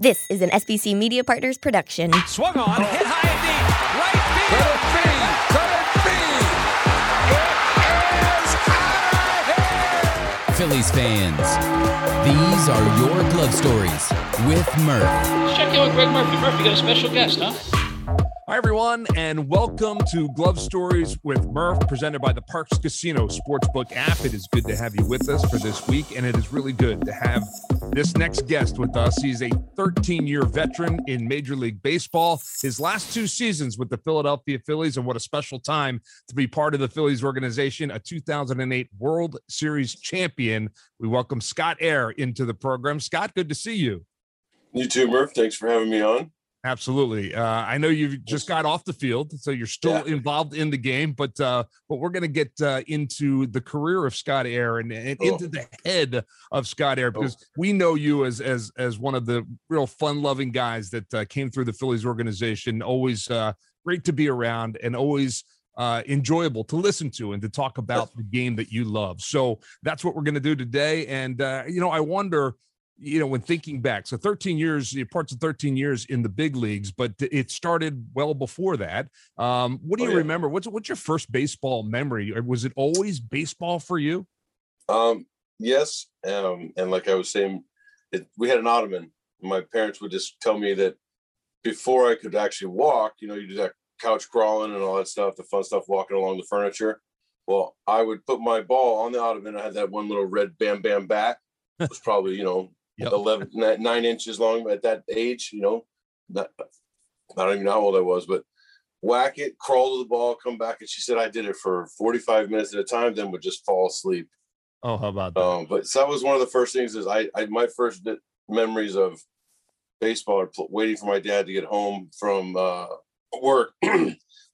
This is an SBC Media Partners production. Swung on, hit high and deep. Right field. Phillies fans, these are your glove stories with Murph. Check in with Greg Murphy. Murphy, got a special guest, huh? Hi, everyone, and welcome to Glove Stories with Murph, presented by the Parx Casino Sportsbook app. It is good to have you with us for this week, and it is really good to have this next guest with us. He's a 13 year veteran in Major League Baseball. His last two seasons with the Philadelphia Phillies, and what a special time to be part of the Phillies organization, a 2008 World Series champion. We welcome Scott Eyre into the program. Scott, good to see you. You too, Murph. Thanks for having me on. Absolutely. Uh, I know you've just got off the field, so you're still yeah. involved in the game, but uh, but we're going to get uh, into the career of Scott Eyre and, and oh. into the head of Scott Eyre because oh. we know you as as as one of the real fun-loving guys that uh, came through the Phillies organization. Always uh, great to be around and always uh, enjoyable to listen to and to talk about the game that you love. So that's what we're going to do today. And uh, you know, I wonder you know, when thinking back, so 13 years, parts of 13 years in the big leagues, but it started well before that. Um, what do oh, you yeah. remember? What's what's your first baseball memory? Was it always baseball for you? Um, yes, um, and like I was saying, it, we had an ottoman. My parents would just tell me that before I could actually walk, you know, you do that couch crawling and all that stuff, the fun stuff, walking along the furniture. Well, I would put my ball on the ottoman. I had that one little red bam bam bat. It was probably you know yep. 11, nine inches long at that age, you know, not, I don't even know how old I was, but whack it, crawl to the ball, come back. And she said I did it for 45 minutes at a time, then would just fall asleep. Oh, how about that? Um, but so that was one of the first things is I, I my first memories of baseball are waiting for my dad to get home from uh, work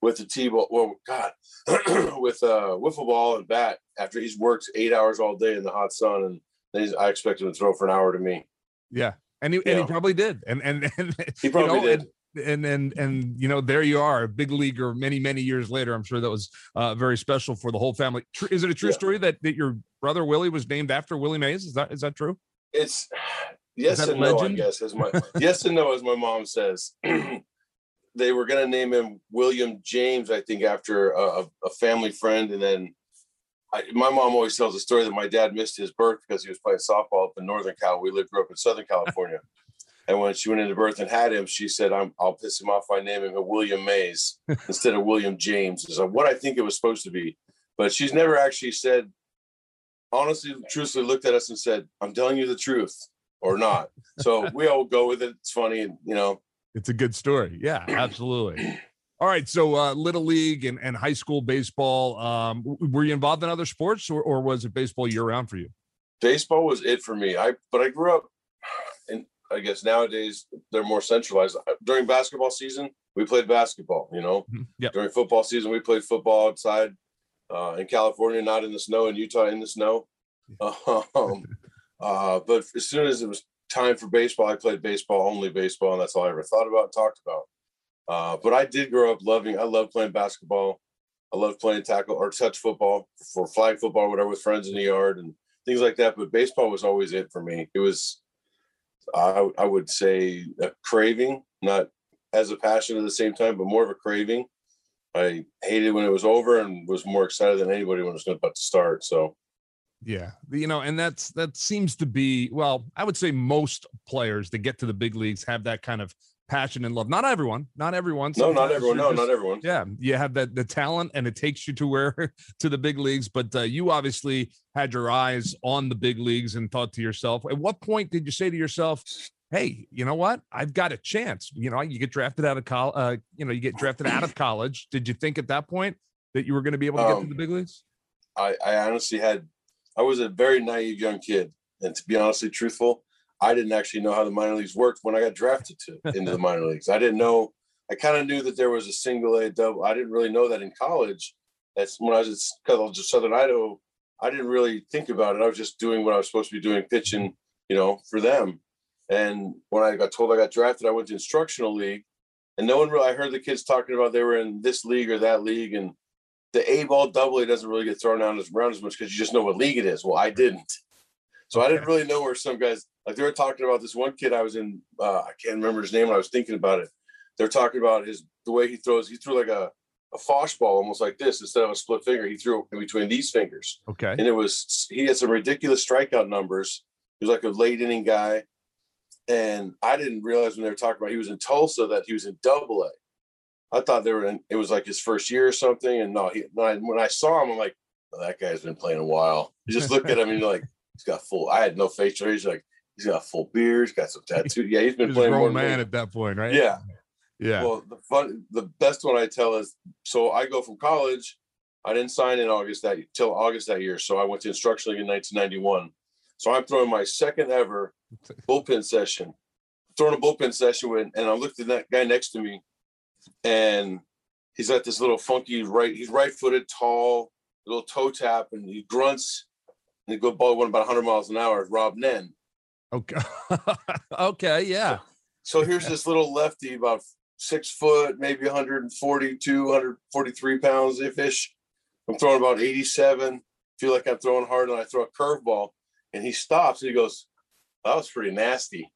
with the T-ball. Well, God, with uh, wiffle ball and bat after he's worked eight hours all day in the hot sun and I expect him to throw for an hour to me. Yeah, and he and he probably did, and and, and he probably you know, did. And, and and and you know there you are, a big leaguer. Many many years later, I'm sure that was uh, very special for the whole family. Is it a true yeah. story that that your brother Willie was named after Willie Mays? Is that is that true? It's yes and no. I guess as my yes and no, as my mom says. they were going to name him William James, I think, after a, a family friend, and then I, my mom always tells a story that my dad missed his birth because he was playing softball up in Northern Cal. We lived grew up in Southern California. and when she went into birth and had him, she said, i will piss him off by naming him William Mays instead of William James." So what I think it was supposed to be, but she's never actually said. Honestly, truthfully, looked at us and said, "I'm telling you the truth." Or not. So we all go with it. It's funny, and you know, it's a good story. Yeah, absolutely. All right, so uh, little league and, and high school baseball. Um, were you involved in other sports, or, or was it baseball year round for you? Baseball was it for me. I but I grew up, and I guess nowadays they're more centralized. Uh, during basketball season, we played basketball. You know, mm-hmm. yep. during football season, we played football outside uh, in California, not in the snow. In Utah, in the snow. Um, uh, but as soon as it was time for baseball, I played baseball, only baseball, and that's all I ever thought about and talked about. Uh, but I did grow up loving. I love playing basketball. I love playing tackle or touch football for flag football, whatever, with friends in the yard and things like that. But baseball was always it for me. It was, I, I would say, a craving, not as a passion at the same time, but more of a craving. I hated when it was over and was more excited than anybody when it was about to start. So, yeah, you know, and that's that seems to be well, I would say most players that get to the big leagues have that kind of passion and love. Not everyone, not everyone. No, not everyone. No, just, not everyone. Yeah, you have that the talent, and it takes you to where to the big leagues. But uh, you obviously had your eyes on the big leagues and thought to yourself, at what point did you say to yourself, "Hey, you know what? I've got a chance." You know, you get drafted out of college. Uh, you know, you get drafted out of college. Did you think at that point that you were going to be able to get um, to the big leagues? I, I honestly had. I was a very naive young kid, and to be honestly truthful, I didn't actually know how the minor leagues worked when I got drafted to into the minor leagues. I didn't know. I kind of knew that there was a single A double. I didn't really know that in college. That's when I was at Southern Idaho. I didn't really think about it. I was just doing what I was supposed to be doing, pitching, you know, for them. And when I got told I got drafted, I went to instructional league, and no one really. I heard the kids talking about they were in this league or that league, and the A ball double A doesn't really get thrown out as around as much because you just know what league it is. Well, I didn't. So I didn't really know where some guys like they were talking about this one kid I was in. Uh, I can't remember his name. I was thinking about it. They're talking about his the way he throws. He threw like a a fosh ball almost like this instead of a split finger. He threw it in between these fingers, Okay. and it was he had some ridiculous strikeout numbers. He was like a late inning guy, and I didn't realize when they were talking about he was in Tulsa that he was in Double A. I thought they were in. It was like his first year or something, and no, he when I, when I saw him, I'm like, oh, that guy's been playing a while. You just look at him and you're like, he's got full. I had no facial hair. He's like, he's got full beard. He's got some tattoos. Yeah, he's He been a playing more grown man at that point, right? Yeah. Yeah. Well, the fun, the best one I tell is so I go from college. I didn't sign in August that till August that year. So I went to instruction league in 1991. So I'm throwing my second ever bullpen session, throwing a bullpen session with, and I looked at that guy next to me, and he's got this little funky right. He's right-footed, tall, little toe tap, and he grunts. And he go ball went about 100 miles an hour. Rob Nen. Okay. okay. Yeah. So here's this little lefty, about six foot, maybe 142, 143 pounds if ish. I'm throwing about 87. Feel like I'm throwing hard, and I throw a curveball, and he stops and he goes, "That was pretty nasty."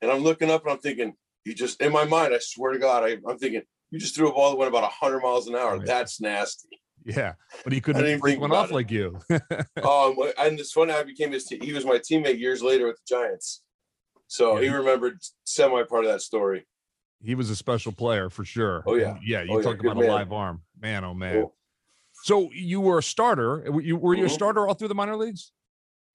And I'm looking up and I'm thinking, "You just in my mind, I swear to God, I, I'm thinking you just threw a ball that went about 100 miles an hour. Right. That's nasty." Yeah. But he couldn't break one off it. like you. Um, and this one I became his. Te- he was my teammate years later with the Giants, so Yeah, he remembered semi part of that story. he was a special player for sure. Oh, yeah. Yeah. You Oh, yeah, talk good about a live arm. Man, oh man. Cool. So you were a starter. Were you, were you a Mhm. starter all through the minor leagues?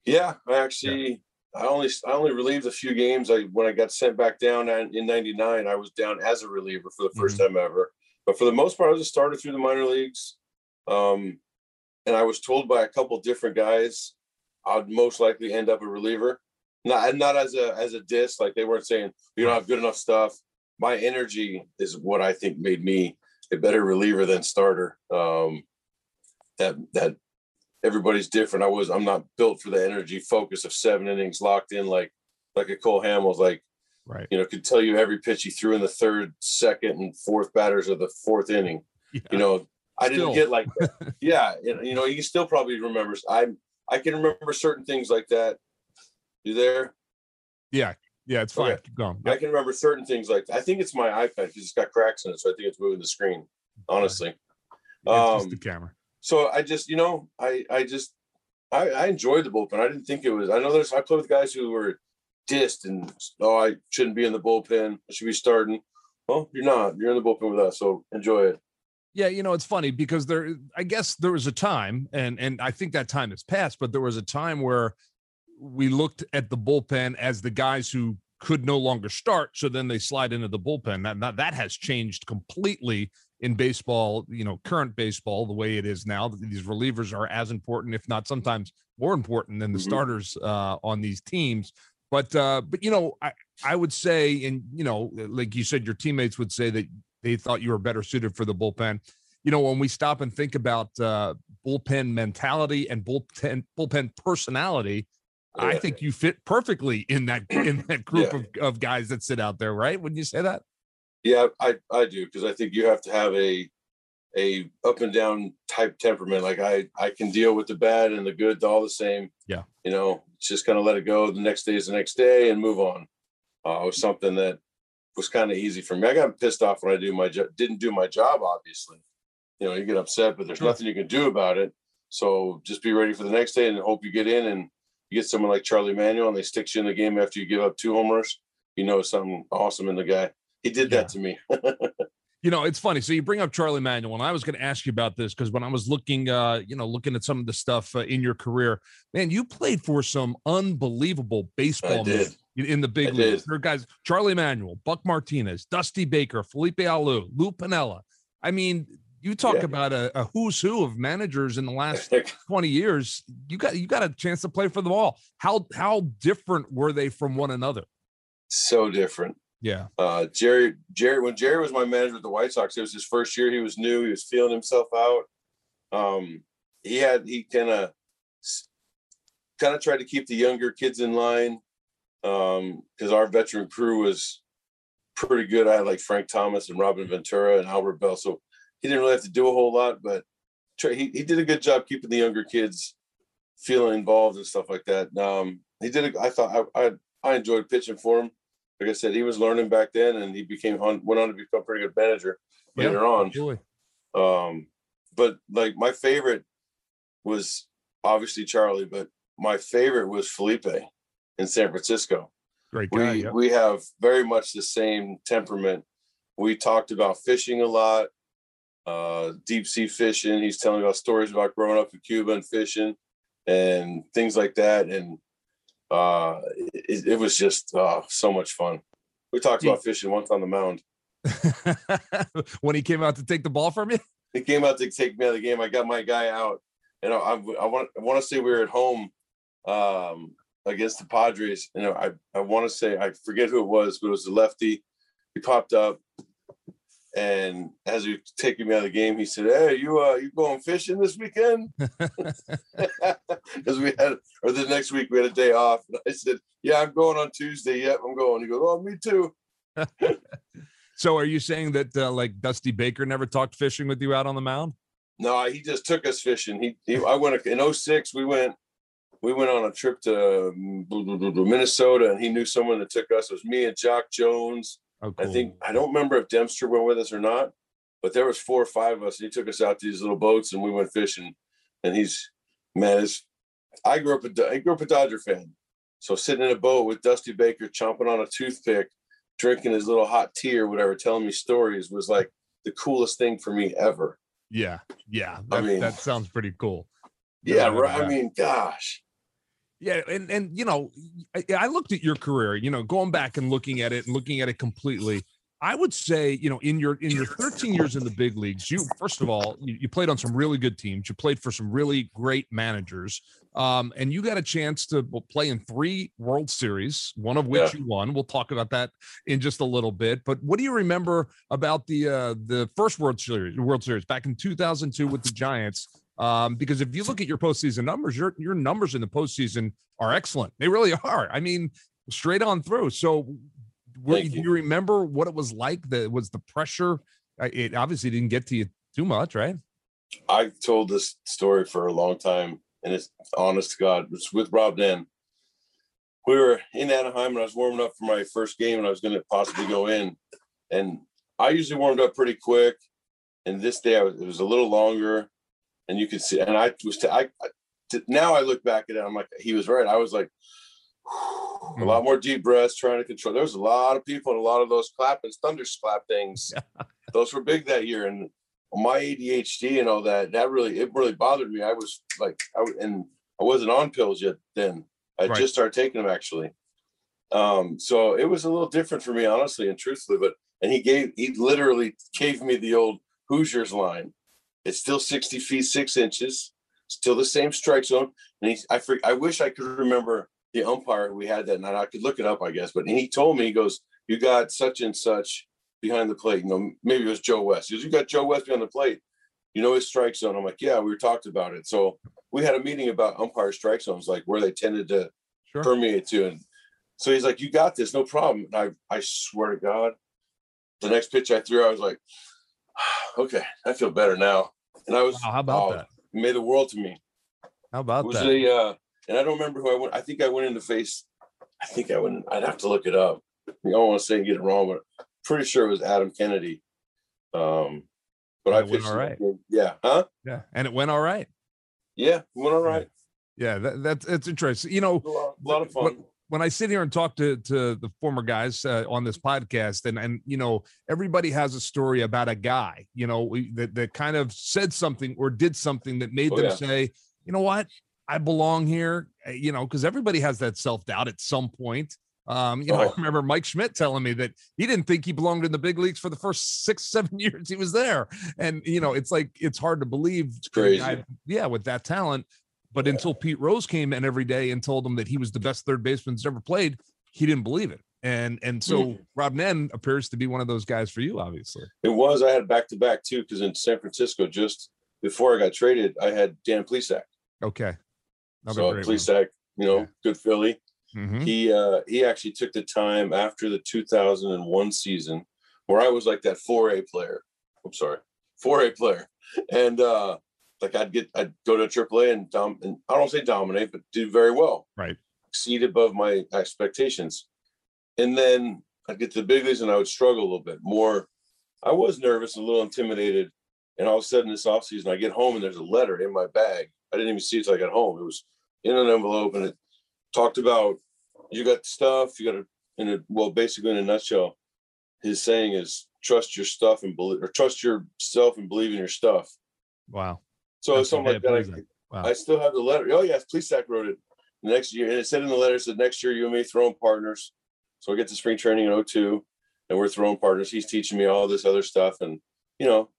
Yeah, I actually, I only, I only relieved a few games. I when I got sent back down in in '99, I was down as a reliever for the 1st time ever. But for the most part, I was a starter through the minor leagues. Um, and I was told by a couple different guys I'd most likely end up a reliever. Not not as a as a diss, like they weren't saying you don't have good enough stuff. My energy is what I think made me a better reliever than starter. Um, that that everybody's different. I was I'm not built for the energy focus of seven innings locked in like like a Cole Hamels, like Right. you know, could tell you every pitch he threw in the third, second, and fourth batters of the fourth inning. Yeah. You know, I didn't Still. get like that. yeah, you know, you he still probably remembers. I I can remember certain things like that. You there? Yeah. Yeah. It's fine. Okay. Keep going. I can remember certain things like I think it's my iPad because it's got cracks in it, so I think it's moving the screen. Honestly, it's just um, the camera. so I just, you know, I I just I, I enjoyed the bullpen. I didn't think it was. I know there's. I played with guys who were dissed and oh, I shouldn't be in the bullpen. I should be starting. Well, you're not. You're in the bullpen with us, so enjoy it. Yeah, you know, it's funny because there I guess there was a time and and I think that time has passed, but there was a time where we looked at the bullpen as the guys who could no longer start, so then they slide into the bullpen. That that, that has changed completely in baseball, you know, current baseball the way it is now. These relievers are as important if not sometimes more important than the Mhm. starters uh on these teams. But uh but you know, I I would say and you know, like you said your teammates would say that they thought you were better suited for the bullpen. You know, when we stop and think about uh, bullpen mentality and bullpen bullpen personality, I think you fit perfectly in that in that group of, of guys that sit out there, right? Wouldn't you say that? Yeah, I I do because I think you have to have a a up and down type temperament. Like I I can deal with the bad and the good all the same. Yeah. You know, just kind of let it go. The next day is the next day and move on. Uh, it was something that was kind of easy for me. I got pissed off when I do my job, didn't do my job. Obviously, you know, you get upset, but there's nothing you can do about it. So just be ready for the next day and hope you get in and you get someone like Charlie Manuel and they stick you in the game after you give up two homers. You know something awesome in the guy. He did that to me. You know, it's funny. So you bring up Charlie Manuel, and I was going to ask you about this because when I was looking, uh, you know, looking at some of the stuff uh, in your career, man, you played for some unbelievable baseball I did. In, the big leagues. There are guys, Charlie Manuel, Buck Martinez, Dusty Baker, Felipe Alou, Lou Piniella. I mean, you talk Yeah. about a, a who's who of managers in the last 20 years. You got you got a chance to play for them all. How how different were they from one another? so different. Yeah. Uh, Jerry, Jerry, when Jerry was my manager with the White Sox, it was his first year. He was new. He was feeling himself out. Um, he had he kind of kind of tried to keep the younger kids in line because our veteran crew was pretty good. I had like Frank Thomas and Robin Ventura and Albert Belle, so he didn't really have to do a whole lot, but he he did a good job keeping the younger kids feeling involved and stuff like that. Um, he did. A, I thought I, I I enjoyed pitching for him. Like I said, he was learning back then, and he became went on to become a pretty good manager Yeah, later on. Absolutely. Um, but like my favorite was obviously Charlie, but my favorite was Felipe in San Francisco. Great guy. we yeah. we have very much the same temperament. We talked about fishing a lot, uh, deep sea fishing. He's telling about stories about growing up in Cuba and fishing and things like that. And uh, it, it was just uh, so much fun. We talked about fishing once on the mound. when he came out to take the ball from you. He came out to take me out of the game. I got my guy out, and I, I, I want I want to say we were at home um, against the Padres. You know, I I want to say I forget who it was, but it was the lefty. He popped up, and as he was taking me out of the game, he said, "Hey, you uh, you going fishing this weekend?" Because we had, or the next week we had a day off. And I said, "Yeah, I'm going on Tuesday. Yep, I'm going." He goes, "Oh, me too." So are you saying that uh, like Dusty Baker never talked fishing with you out on the mound? No, he just took us fishing. He, he I went in 06, we went we went on a trip to um, Minnesota and he knew someone that took us. It was me and Jacque Jones. Oh, I think I don't remember if Dempster went with us or not, but there was four or five of us. And he took us out to these little boats and we went fishing. And he's man, is I grew up a I grew up a Dodger fan. So sitting in a boat with Dusty Baker chomping on a toothpick, drinking his little hot tea or whatever, telling me stories was like the coolest thing for me ever. Yeah, yeah. I That, mean- that sounds pretty cool. Yeah, right. yeah. I mean, gosh. Yeah, and and you know, I, I looked at your career. You know, going back and looking at it and looking at it completely. I would say, you know, in your in your 13 years in the big leagues, you first of all, you, you played on some really good teams. You played for some really great managers, um, and you got a chance to play in three World Series, one of which Yeah. you won. We'll talk about that in just a little bit. But what do you remember about the uh, the first World Series, World Series back in 2002 with the Giants? Um, because if you look at your postseason numbers, your your numbers in the postseason are excellent. They really are. I mean, straight on through. So, were, Thank do you. you remember what it was like? That was the pressure. Uh, It obviously didn't get to you too much, right? I've told this story for a long time, and it's honest to God. It's with Rob Nen. We were in Anaheim, and I was warming up for my first game, and I was going to possibly go in. And I usually warmed up pretty quick, and this day I was, it was a little longer, and you could see. And I was, t- I, I t- now I look back at it, I'm like, he was right. I was like, a lot more deep breaths, trying to control. There was a lot of people, and a lot of those clapping, thunder clap things. Those were big that year, and my ADHD and all that, that really it really bothered me. I was like, I and I wasn't on pills yet then. I Right. just started taking them actually. Um, so it was a little different for me, honestly and truthfully. But and he gave he literally gave me the old Hoosiers line. It's still 60 feet six inches, still the same strike zone. And he I I wish I could remember the umpire we had that night. I could look it up, I guess. But he told me, he goes, You got such and such behind the plate. You know, maybe it was Joe West. He goes, You got Joe West behind the plate. You know his strike zone. I'm like, Yeah, we were talked about it. So we had a meeting about umpire strike zones, like where they tended to Sure. permeate to. And so he's like, You got this, no problem. And I I swear to God, the next pitch I threw, I was like, Okay, I feel better now. And I was Wow, how about oh, that? made the world to me. How about It was that? a uh, and I don't remember who I went. I think I went in the face. I think I went. I'd have to look it up. I don't want to say and get it wrong, but pretty sure it was Adam Kennedy. Um, but And I went all right. Yeah. Huh? yeah, and it went all right. Yeah. it Went all right. Yeah, that, that's it's interesting. You know, A lot, a lot of What- fun. When I sit here and talk to to the former guys uh, on this podcast, and and you know everybody has a story about a guy, you know, we, that that kind of said something or did something that made Oh, them yeah. say, you know what, I belong here, uh, you know, because everybody has that self doubt at some point. Um, you know, I Oh. remember Mike Schmidt telling me that he didn't think he belonged in the big leagues for the first six, seven years he was there. And you know, it's like it's hard to believe. It's crazy. yeah, with that talent. But until Pete Rose came in every day and told him that he was the best third baseman that's ever played, he didn't believe it. And and so Mm. Rob Nen appears to be one of those guys for you, obviously. It was. I had back to back too, because in San Francisco, just before I got traded, I had Dan Plesac. Okay. Another So. Plesac, you know, Yeah. good Philly. Mhm. he uh he actually took the time after the 2001 season where i was like that 4a player i'm sorry 4a player and uh like i'd get i'd go to aaa and dom and i don't say dominate but do very well Right. exceed above my expectations. And then I'd get to the big leagues and I would struggle a little bit more. I was nervous, a little intimidated. And all of a sudden this offseason, I get home and there's a letter in my bag. I didn't even see it until I got home. It was in an envelope and it talked about you got stuff, you got to, in a, well, basically in a nutshell, his saying is trust your stuff and believe, or trust yourself and believe in your stuff. Wow. So That's something like that. I- Wow. I still have the letter. Oh yes, Plesac wrote it the next year, and it said in the letter it said next year you and me throwing partners. So I get to spring training in 02 and we're throwing partners. He's teaching me all this other stuff, and you know,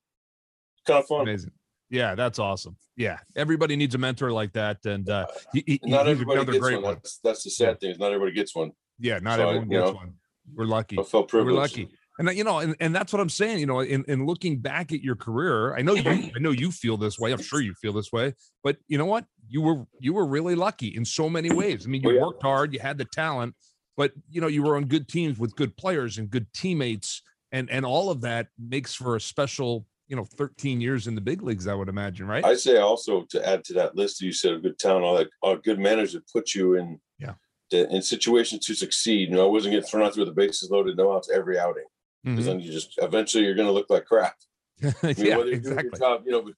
it's kind of fun. Amazing. Yeah, that's awesome. Yeah, everybody needs a mentor like that, and uh, he, he- Not everybody gets great one. one. That's, that's the sad thing is not everybody gets one. Yeah, not So everyone gets know, one. We're lucky. I felt We're lucky. And you know, and, and that's what I'm saying, you know, in, in looking back at your career, I know you I know you feel this way. I'm sure you feel this way, but you know what? You were you were really lucky in so many ways. I mean, oh, you Oh, yeah. worked hard, you had the talent, but you know, you were on good teams with good players and good teammates, and and all of that makes for a special, you know, 13 years in the big leagues, I would imagine, right? I say also to add to that list you said a good talent, all that a good manager put you in Yeah. in situations to succeed. You know, I wasn't getting thrown out there with the bases loaded, no outs every outing. Because Mhm. then you just eventually you're gonna look like crap. I mean, yeah, whether you do a good exactly. job, you know, but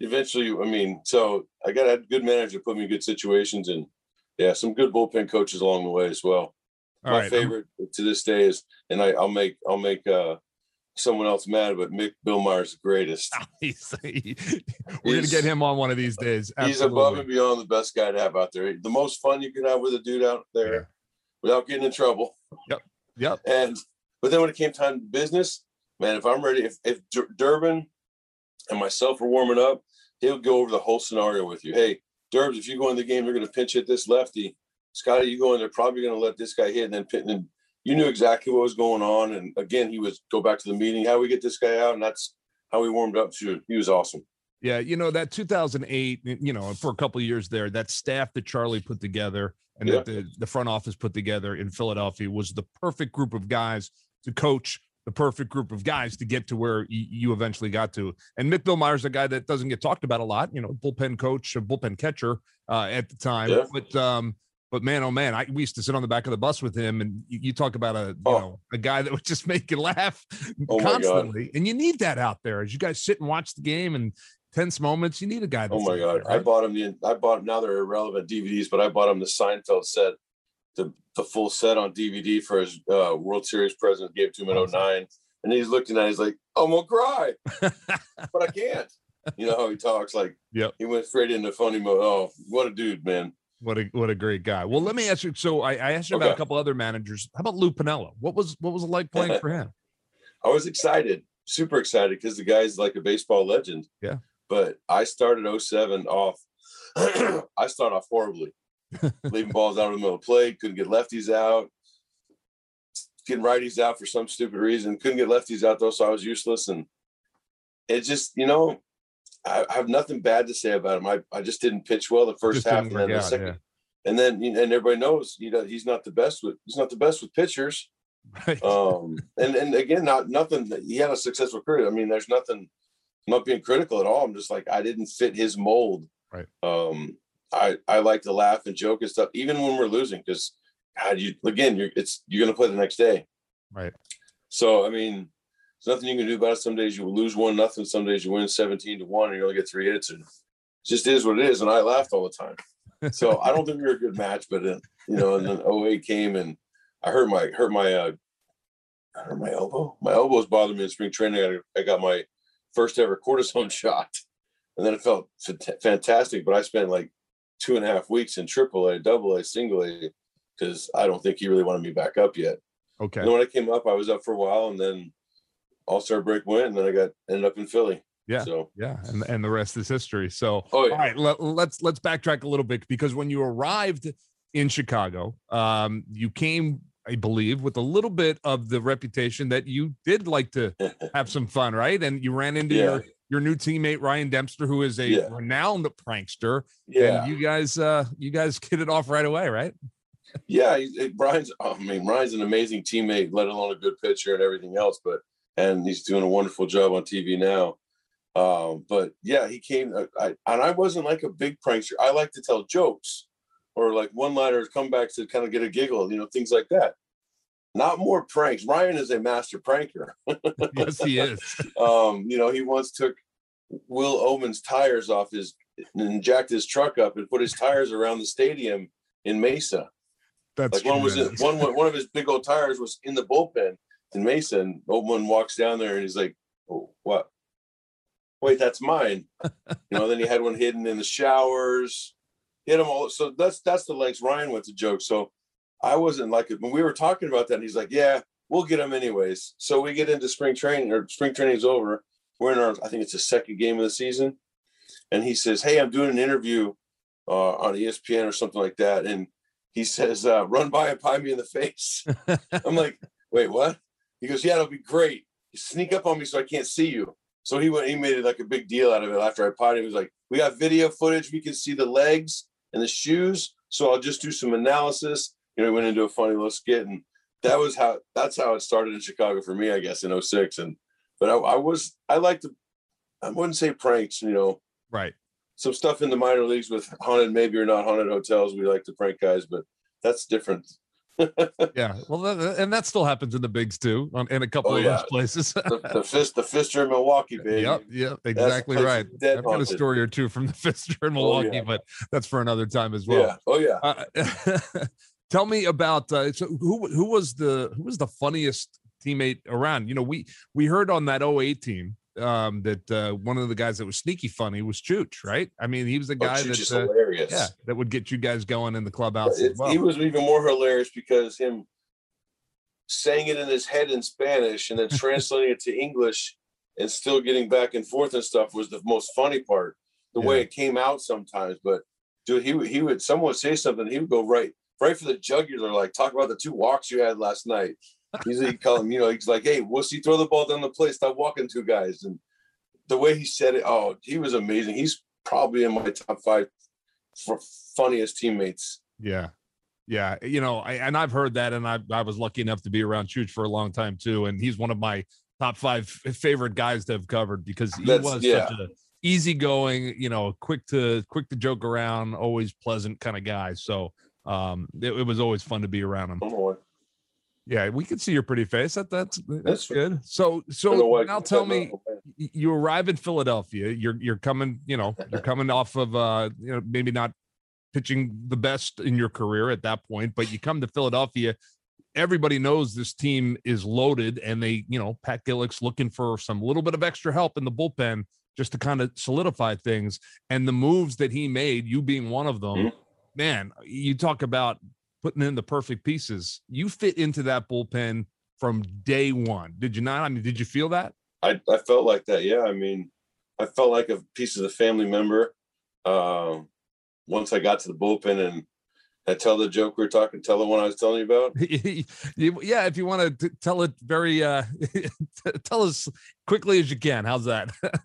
eventually, I mean, so I got a good manager put me in good situations and yeah, some good bullpen coaches along the way as well. All My right, I'm- favorite to this day is, and I, I'll make, I'll make, uh, someone else mad, but Mick Billmeyer's the greatest. We're gonna get him on one of these days. He's above and beyond the best guy to have out there. The most fun you can have with a dude out there Yeah. without getting in trouble. Yep. Yep. And but then when it came time to business, man, if I'm ready, if if Dur- Durbin and myself are warming up, he'll go over the whole scenario with you. Hey, Durbs, if you go in the game, they're going to pinch hit this lefty. Scotty, you go in there, probably going to let this guy hit, and then pin. And you knew exactly what was going on. And again, he was go back to the meeting. How we get this guy out, and that's how we warmed up to. He was awesome. Yeah, you know that 2008, you know, for a couple of years there, that staff that Charlie put together and Yeah. that the, the front office put together in Philadelphia was the perfect group of guys to coach the perfect group of guys to get to where you eventually got to. And Mick Billmeyer's a guy that doesn't get talked about a lot, you know, bullpen coach, a bullpen catcher uh, at the time. Yeah. But um, but man, oh man, I we used to sit on the back of the bus with him, and you, you talk about a you Oh. know a guy that would just make you laugh Oh constantly, and you need that out there as you guys sit and watch the game and tense moments. You need a guy. Oh my god! that, I bought him the. I bought now they're irrelevant DVDs, but I bought him the Seinfeld set, the the full set on DVD for his uh, World Series president gave to him in Awesome. 09. and he's looking at. it, He's like, "I'm gonna cry, but I can't." You know how he talks like. Yep. He went straight into funny mode. Oh, what a dude, man! What a what a great guy. Well, let me ask you. So I, I asked you about a couple other managers. How about Lou Piniella? What was what was it like playing for him? I was excited, super excited, because the guy's like a baseball legend. Yeah. But I started 07 off. I started off horribly, leaving balls out of the middle of the plate, couldn't get lefties out, getting righties out for some stupid reason, couldn't get lefties out though, so I was useless. And it just, you know, I, I have nothing bad to say about him. I, I just didn't pitch well the first Just half, and then the out, second, yeah. and then and everybody knows you know he's not the best with he's not the best with pitchers Right. um and and again not nothing he had a successful career i mean there's nothing I'm not being critical at all i'm just like i didn't fit his mold Right. um i i like to laugh and joke and stuff even when we're losing because god you again you're it's you're gonna play the next day right. so i mean there's nothing you can do about it some days you lose one nothing some days you win 17 to 1 and you only get three hits and it just is what it is and i laughed all the time so I don't think we were a good match, but uh, you know, and then 08 came and I hurt my hurt my uh I hurt my elbow. My elbows bothered me in spring training. I got, I got my first ever cortisone shot, and then it felt fant- fantastic. But I spent like two and a half weeks in triple A, double A, single A, because I don't think he really wanted me back up yet. Okay. And when I came up, I was up for a while, and then All Star break went, and then I got ended up in Philly. Yeah. So Yeah, and and the rest is history. So, Oh, yeah. all right, let, let's let's backtrack a little bit because when you arrived in Chicago, um, you came, I believe, with a little bit of the reputation that you did like to have some fun, right? And you ran into Yeah. your your new teammate Ryan Dempster, who is a Yeah. renowned prankster, yeah, and you guys, uh, you guys hit it off right away, right? Yeah, eh, Brian's. I mean, Ryan's an amazing teammate, let alone a good pitcher and everything else. But and he's doing a wonderful job on TV now. Um, but yeah, he came. uh, I, and I wasn't like a big prankster. I like to tell jokes, or like one liners, comebacks to kind of get a giggle, you know, things like that. Not more pranks. Ryan is a master pranker. yes, he is. um, you know, he once took Will Ohman's tires off his and jacked his truck up and put his tires around the stadium in Mesa. That's like one was in, one one of his big old tires was in the bullpen in Mesa, and Ohman walks down there and he's like, oh, "What? Wait, that's mine." you know. Then he had one hidden in the showers. Had them all. So that's that's the lengths Ryan went to joke. So I wasn't like it when we were talking about that. he's like, "Yeah, we'll get him anyways." So we get into spring training or spring training's over. We're in our I think it's the second game of the season, and he says, "Hey, I'm doing an interview uh, on ESPN or something like that," and he says, uh, "Run by and pie me in the face." I'm like, "Wait, what?" He goes, "Yeah, it'll be great. You sneak up on me so I can't see you." So he went. He made it like a big deal out of it after I potted. He was like, "We got video footage. We can see the legs and the shoes. So I'll just do some analysis." You know, he went into a funny little skit, and that was how. That's how it started in Chicago for me, I guess, in 06. And but I, I was I like to. I wouldn't say pranks. You know, right. some stuff in the minor leagues with haunted, maybe or not haunted hotels. We like to prank guys, but that's different. Yeah. Well, that, and that still happens in the bigs too, on, in a couple Oh, of yeah. those places. the, the fist, the Pfister in Milwaukee, baby. Yep, yep, exactly right. I've got a story or two from the Pfister in Oh, Milwaukee, yeah. but that's for another time as Yeah. well. Oh yeah. Uh, tell me about uh, so who who was the who was the funniest teammate around? You know, we we heard on that 08 team um that uh one of the guys that was sneaky funny was Chooch, right? I mean, he was the Oh, guy is that uh, hilarious. yeah, that would get you guys going in the clubhouse as It- well. He was even more hilarious because him saying it in his head in Spanish and then translating it to English and still getting back and forth and stuff was the most funny part. The way it came out sometimes, but dude, he would he would someone would say something, he would go right right for the jugular, like talk about the two walks you had last night. He's he call him, you know, he's like, hey, wussy, throw the ball down the plate, stop walking two guys. And the way he said it, oh, he was amazing. He's probably in my top five for funniest teammates. Yeah. Yeah. You know, I, and I've heard that, and I, I was lucky enough to be around Chooch for a long time too. And he's one of my top five favorite guys to have covered because he That's- was yeah. such a easygoing, you know, quick to quick to joke around, always pleasant kind of guy. So um it, it was always fun to be around him. I don't know why. Yeah, we can see your pretty face. That that's that's good. So so now tell me mouth open. y- you arrive in Philadelphia. You're you're coming, you know, you're coming off of uh, you know, maybe not pitching the best in your career at that point, but you come to Philadelphia. Everybody knows this team is loaded, and they, you know, Pat Gillick's looking for some little bit of extra help in the bullpen just to kind of solidify things. And the moves that he made, you being one of them, Mhm. man, you talk about putting in the perfect pieces. You fit into that bullpen from day one. Did you not? I mean, did you feel that? I, I felt like that. Yeah. I mean, I felt like a piece of the family member. Um, once I got to the bullpen and I tell the joke we are talking, tell the one I was telling you about. Yeah, if you want to tell it very, uh, tell us quickly as you can. How's that?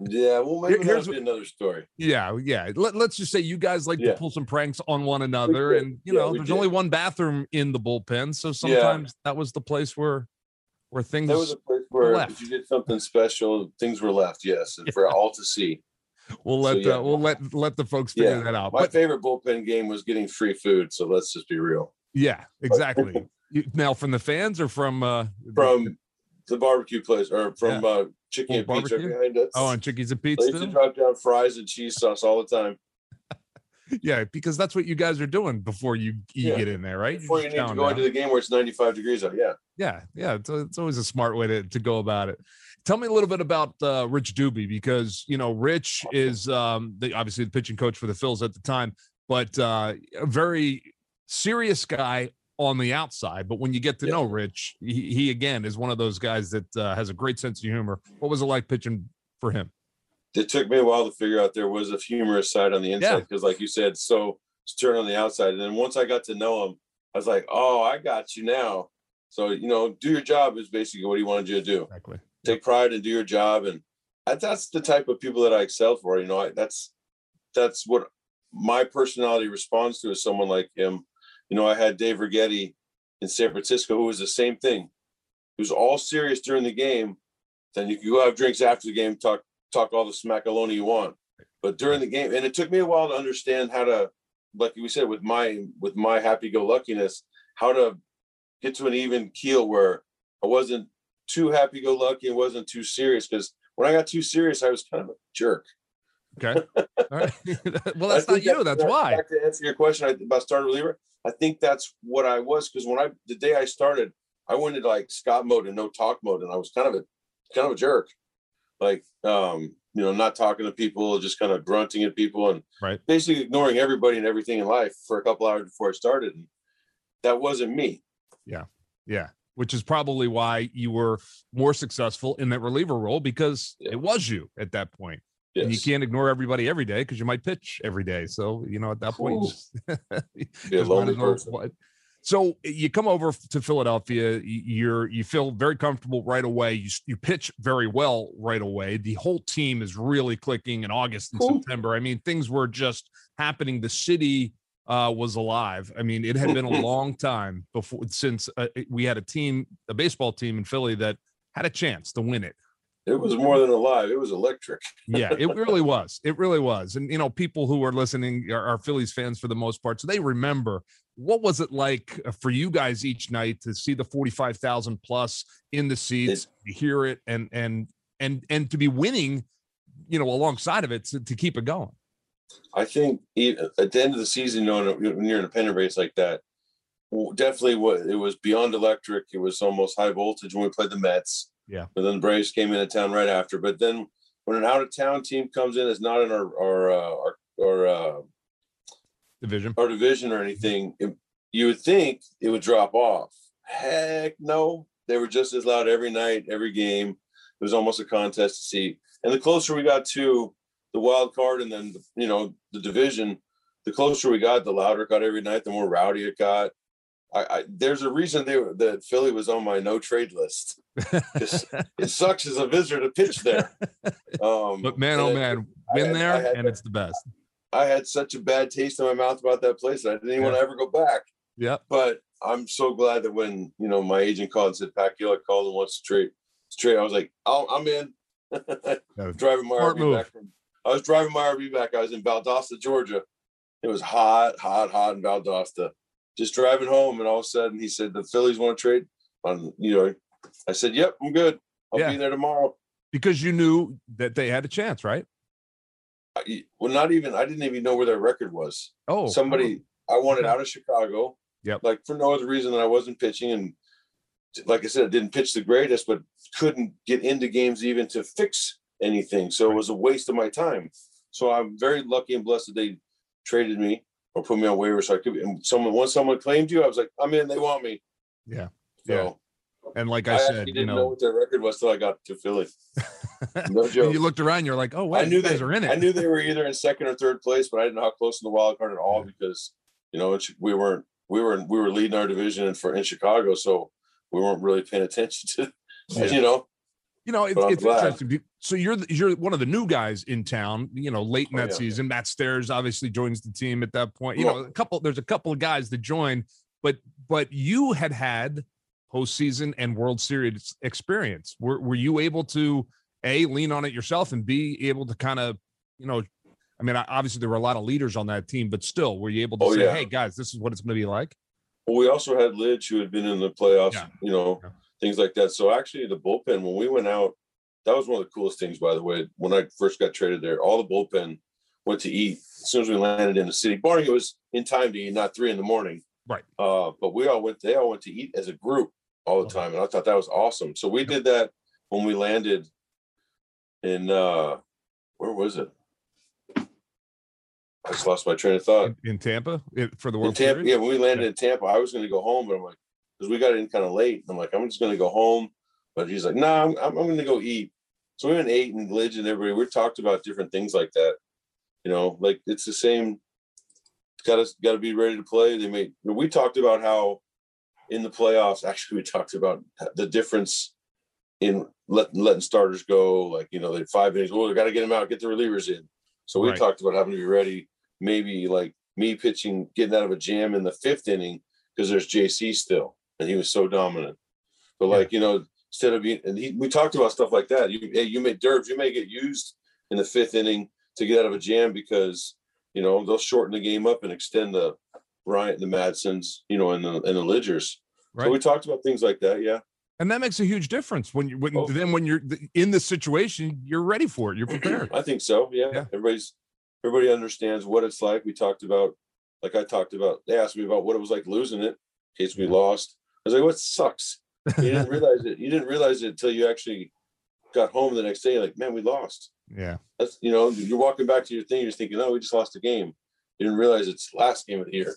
Yeah. Well, maybe Here's that'll another story. yeah, yeah. Let, let's just say you guys like Yeah. to pull some pranks on one another, and you Yeah, know, there's did. only one bathroom in the bullpen, so sometimes that was the place where where things. That was a place where left. if you did something special, things were left. Yes. And for all to see. We'll so let yeah. uh, we'll let let the folks figure Yeah. that out. My But favorite bullpen game was getting free food. So let's just be real. yeah, exactly. Now from the fans or from uh From the barbecue place or from uh, chicken and pizza behind us. oh and Chickies and I Pete's used to drop down fries and cheese sauce all the time. Yeah, because that's what you guys are doing before you, you Yeah. get in there, right? Before you just need to go down. into the game where it's 95 degrees out. Yeah. yeah yeah it's, it's always a smart way to, to go about it tell me a little bit about uh, Rich Dubee because you know rich is um the, obviously the pitching coach for the phils at the time but uh a very serious guy on the outside but when you get to Yeah. know rich he, he again is one of those guys that uh, has a great sense of humor what was it like pitching for him It took me a while to figure out there was a humorous side on the inside because, like you said, so turned on the outside. And then once I got to know him, I was like, oh, I got you now. So, you know, do your job is basically what he wanted you to do. exactly take pride and do your job and that, that's the type of people that i excel for you know I, that's that's what my personality responds to is someone like him. You know i had Dave Righetti in san francisco who was the same thing. He was all serious during the game. Then you go have drinks after the game talk talk all the smack alone you want. But during the game and it took me a while to understand how to like we said, with my with my happy go luckiness, how to get to an even keel where I wasn't too happy go lucky and wasn't too serious. Because when I got too serious, I was kind of a jerk. Okay. All right. well, that's not you. That's why. To answer your question about starter reliever, I think that's what I was because when I the day I started, I went into like Scott mode and no talk mode, and I was kind of a kind of a jerk, like um, you know, not talking to people, just kind of grunting at people, and Right. basically ignoring everybody and everything in life for a couple hours before I started. And that wasn't me. Yeah. Yeah. Which is probably why you were more successful in that reliever role because Yeah. it was you at that point. Yes. And you can't ignore everybody every day because you might pitch every day. So, you know, at that point, you just, you Be a just might lonely person. So you come over to Philadelphia. You're you feel very comfortable right away. You you pitch very well right away. The whole team is really clicking in August and Cool. September. I mean, things were just happening. The city uh, was alive. I mean, it had been a long time before since uh, we had a team, a baseball team in Philly that had a chance to win it. It was more than alive. It was electric. Yeah, it really was. It really was. And you know, people who are listening are, are Phillies fans for the most part, so they remember what was it like uh, for you guys each night to see the forty-five thousand plus in the seats, to hear it, and and and and to be winning, you know, alongside of it to, to keep it going. I think at the end of the season, you know, when you're in a pennant race like that, definitely what it was beyond electric. It was almost high voltage when we played the Mets. Yeah. But then the Braves came into town right after. But then when an out of town team comes in, it's not in our our uh, our, our, uh, Division. our division or anything. It, you would think it would drop off. Heck no. They were just as loud every night, every game. It was almost a contest to see. And the closer we got to the wild card and then you know the division, the closer we got, the louder it got every night, the more rowdy it got. I, I there's a reason they were that Philly was on my no trade list it sucks as a visitor to pitch there. Um, But man, oh man, I been had- I there had and it's the best. I had such a bad taste in my mouth about that place that I didn't even want to ever go back. yeah But I'm so glad that when you know my agent called and said Pat Gillick called and wants to trade, trade, I was like, oh, I'm in. driving my RV move. back from. I was driving my RV back. I was in Valdosta, Georgia. It was hot, hot, hot in Valdosta. Just driving home, and all of a sudden he said the Phillies want to trade. On you know, I said, "Yep, I'm good. I'll Yeah. be there tomorrow." Because you knew that they had a chance, right? I, well, not even I didn't even know where their record was. Oh, somebody oh. I wanted Okay. out of Chicago. Yep. Like for no other reason than I wasn't pitching and like I said, I didn't pitch the greatest, but couldn't get into games even to fix anything. So it was a waste of my time. So I'm very lucky and blessed that they traded me or put me on waivers. So I could and someone once someone claimed you, I was like, I'm in, they want me. Yeah. So And like I, I, said, didn't you know. know, what their record was till I got to Philly. No joke. you looked around, you're like, oh, wait, I knew they were in it. I knew they were either in second or third place, but I didn't know how close to the wild card at all because you know we weren't we were we were leading our division in for in Chicago, so we weren't really paying attention to Yeah. you know. You know, it's, it's glad. interesting. So you're the- you're one of the new guys in town. You know, late in Oh, that yeah. season, Matt Stairs obviously joins the team at that point. You know, a couple. There's a couple of guys that joined, but but you had had postseason and World Series experience. Were were you able to a lean on it yourself and be able to kind of you know? I mean, obviously there were a lot of leaders on that team, but still, were you able to Oh, say, yeah. "Hey guys, this is what it's going to be like"? Well, we also had Lidge who had been in the playoffs, you know. Things like that. So actually, the bullpen when we went out, that was one of the coolest things. By the way, when I first got traded there, all the bullpen went to eat as soon as we landed in the city. Barring it was in time to eat, not three in the morning. Right. Uh, but we all went. They all went to eat as a group all the time, and I thought that was awesome. So we did that when we landed in uh, where was it? I just lost my train of thought. In, in Tampa it, for the In World Tampa, Series? yeah, when we landed in Tampa, I was going to go home, but I'm like, because we got in kind of late. I'm like, I'm just going to go home. But he's like, no, nah, I'm, I'm, to go eat. So we went and ate and Lidge and everybody, we talked about different things like that. You know, like it's the same. Got to got to be ready to play. They made. We talked about how in the playoffs. Actually, we talked about the difference in letting letting starters go. Like you know, they five innings. Well, we got to get them out, get the relievers in. So we Right. talked about having to be ready. Maybe like me pitching, getting out of a jam in the fifth inning because there's JC still, and he was so dominant. But like you know, instead of being, and he, we talked about stuff like that. You hey, you may Durbs, you may get used in the fifth inning to get out of a jam because You know, they'll shorten the game up and extend the Bryant, the Madsons, you know, and the and the Lidgers. Right. So we talked about things like that. Yeah. And that makes a huge difference when you when Oh. then when you're in the situation, you're ready for it. You're prepared. I think so. Yeah. Yeah. Everybody's everybody understands what it's like. We talked about, like I talked about. They asked me about what it was like losing it in case we Yeah. lost. Was like, "What sucks? You didn't realize it. You didn't realize it until you actually got home the next day. Like, man, we lost. yeah. That's you know, you're walking back to your thing. You're thinking, oh, we just lost a game. You didn't realize it's last game of the year.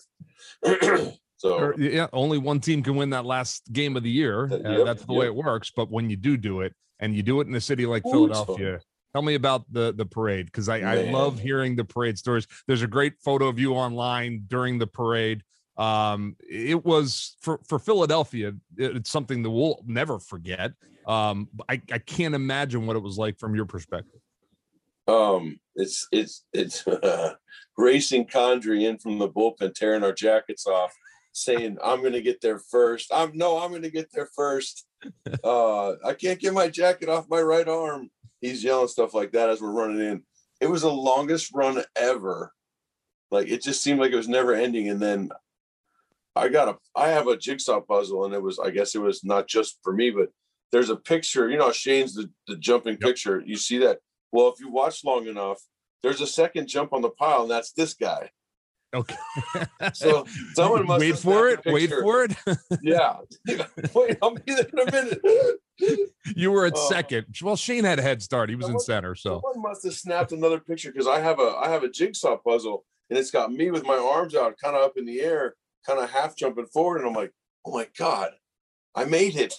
so Or, yeah, only one team can win that last game of the year. Uh, Uh, yep, that's the way it works. But when you do do it, and you do it in a city like Ooh. Philadelphia, tell me about the the parade because I, I love hearing the parade stories. There's a great photo of you online during the parade. Um, it was for for Philadelphia. it's something that we'll never forget. Um, I I can't imagine what it was like from your perspective. um it's it's it's racing Condrey in from the bullpen, tearing our jackets off, saying, I'm gonna get there first. I'm no, I'm gonna get there first. Uh I can't get my jacket off my right arm. He's yelling stuff like that as we're running in. It was the longest run ever. Like it just seemed like it was never ending. And then I got a I have a jigsaw puzzle, and it was I guess it was not just for me, but there's a picture, you know, Shane's the, the jumping picture. You see that? Well, if you watch long enough, there's a second jump on the pile, and that's this guy. Okay. So someone must wait for it. Wait for it. Yeah. Wait, I'll be there in a minute. you were at Oh. second. Well, Shane had a head start. He was in center. So Someone must have snapped another picture because I have a I have a jigsaw puzzle, and it's got me with my arms out, kind of up in the air, kind of half jumping forward, and I'm like, oh my god, I made it.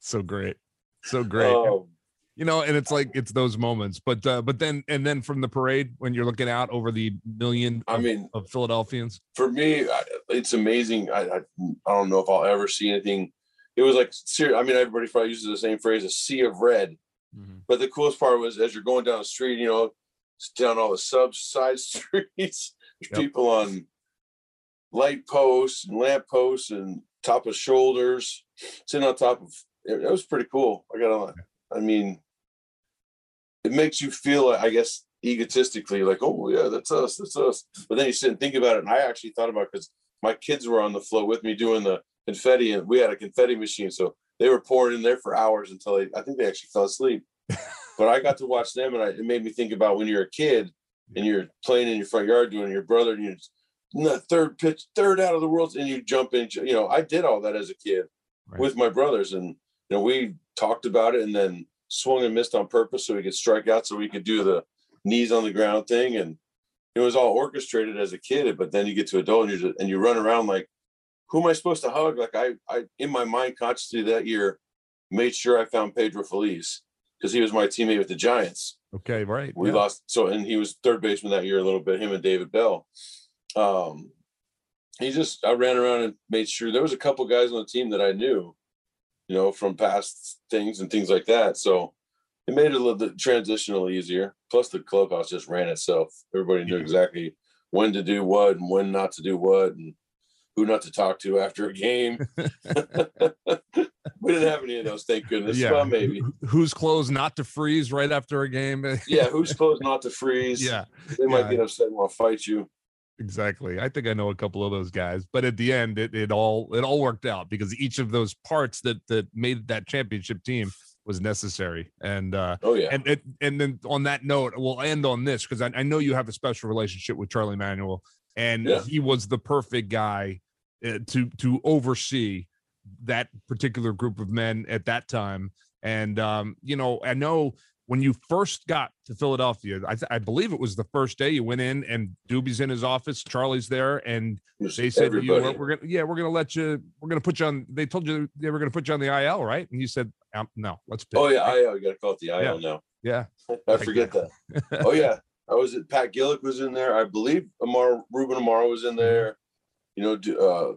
so great. So great. Um, you know and it's like it's those moments but uh but then and then from the parade when you're looking out over the million I of, mean, of philadelphians for me, it's amazing. I, I I don't know if I'll ever see anything. It was like I mean, everybody probably uses the same phrase, a sea of red. But the coolest part was as you're going down the street, you know, down all the sub side streets, Yep. people on light posts and lamp posts and top of shoulders, sitting on top of it, it was pretty cool. I got on. I mean, it makes you feel, I guess, egotistically like, oh yeah, that's us, that's us. But then you sit and think about it, and I actually thought about because my kids were on the float with me doing the confetti, and we had a confetti machine, so they were pouring in there for hours until they, I think they actually fell asleep. but I got to watch them, and I, it made me think about when you're a kid and you're playing in your front yard doing your brother, and the third pitch, third out of the world, and you jump in. You know, I did all that as a kid Right. with my brothers, and you know, we talked about it, and then swung and missed on purpose so we could strike out, so we could do the knees on the ground thing, and it was all orchestrated as a kid. But then you get to adult, and you just, and you run around like, who am I supposed to hug? Like I, I in my mind consciously that year made sure I found Pedro Feliz because he was my teammate with the Giants. okay right We yeah. lost so and he was third baseman that year a little bit, him and David Bell. Um he just I ran around and made sure there was a couple guys on the team that I knew, you know, from past things and things like that. So it made it a little bit transitional easier. Plus the clubhouse just ran itself. Everybody knew exactly when to do what and when not to do what and who not to talk to after a game. we didn't have any of those, thank goodness. yeah Well, maybe. Who- whose clothes not to freeze right after a game Yeah, who's close not to freeze? yeah They might Yeah. get upset and want to fight you. Exactly i think i know a couple of those guys but at the end it, it all it all worked out because each of those parts that that made that championship team was necessary and uh Oh yeah. and and, and then on that note, we'll end on this because I, I know you have a special relationship with Charlie Manuel, and Yeah. he was the perfect guy uh, to to oversee that particular group of men at that time. And um, you know, I know when you first got to Philadelphia, I, th- I believe it was the first day you went in, and Dubee's in his office, Charlie's there, and Just they said to you, we're, we're gonna yeah, we're gonna let you, we're gonna put you on. They told you they were gonna put you on the IL, right? And you said, um, no, let's. Pitch. Oh yeah, I you gotta call it the IL now. yeah. I forget that. Oh yeah. I was at Pat Gillick was in there. I believe Amar Ruben Amaro was in there. You know, uh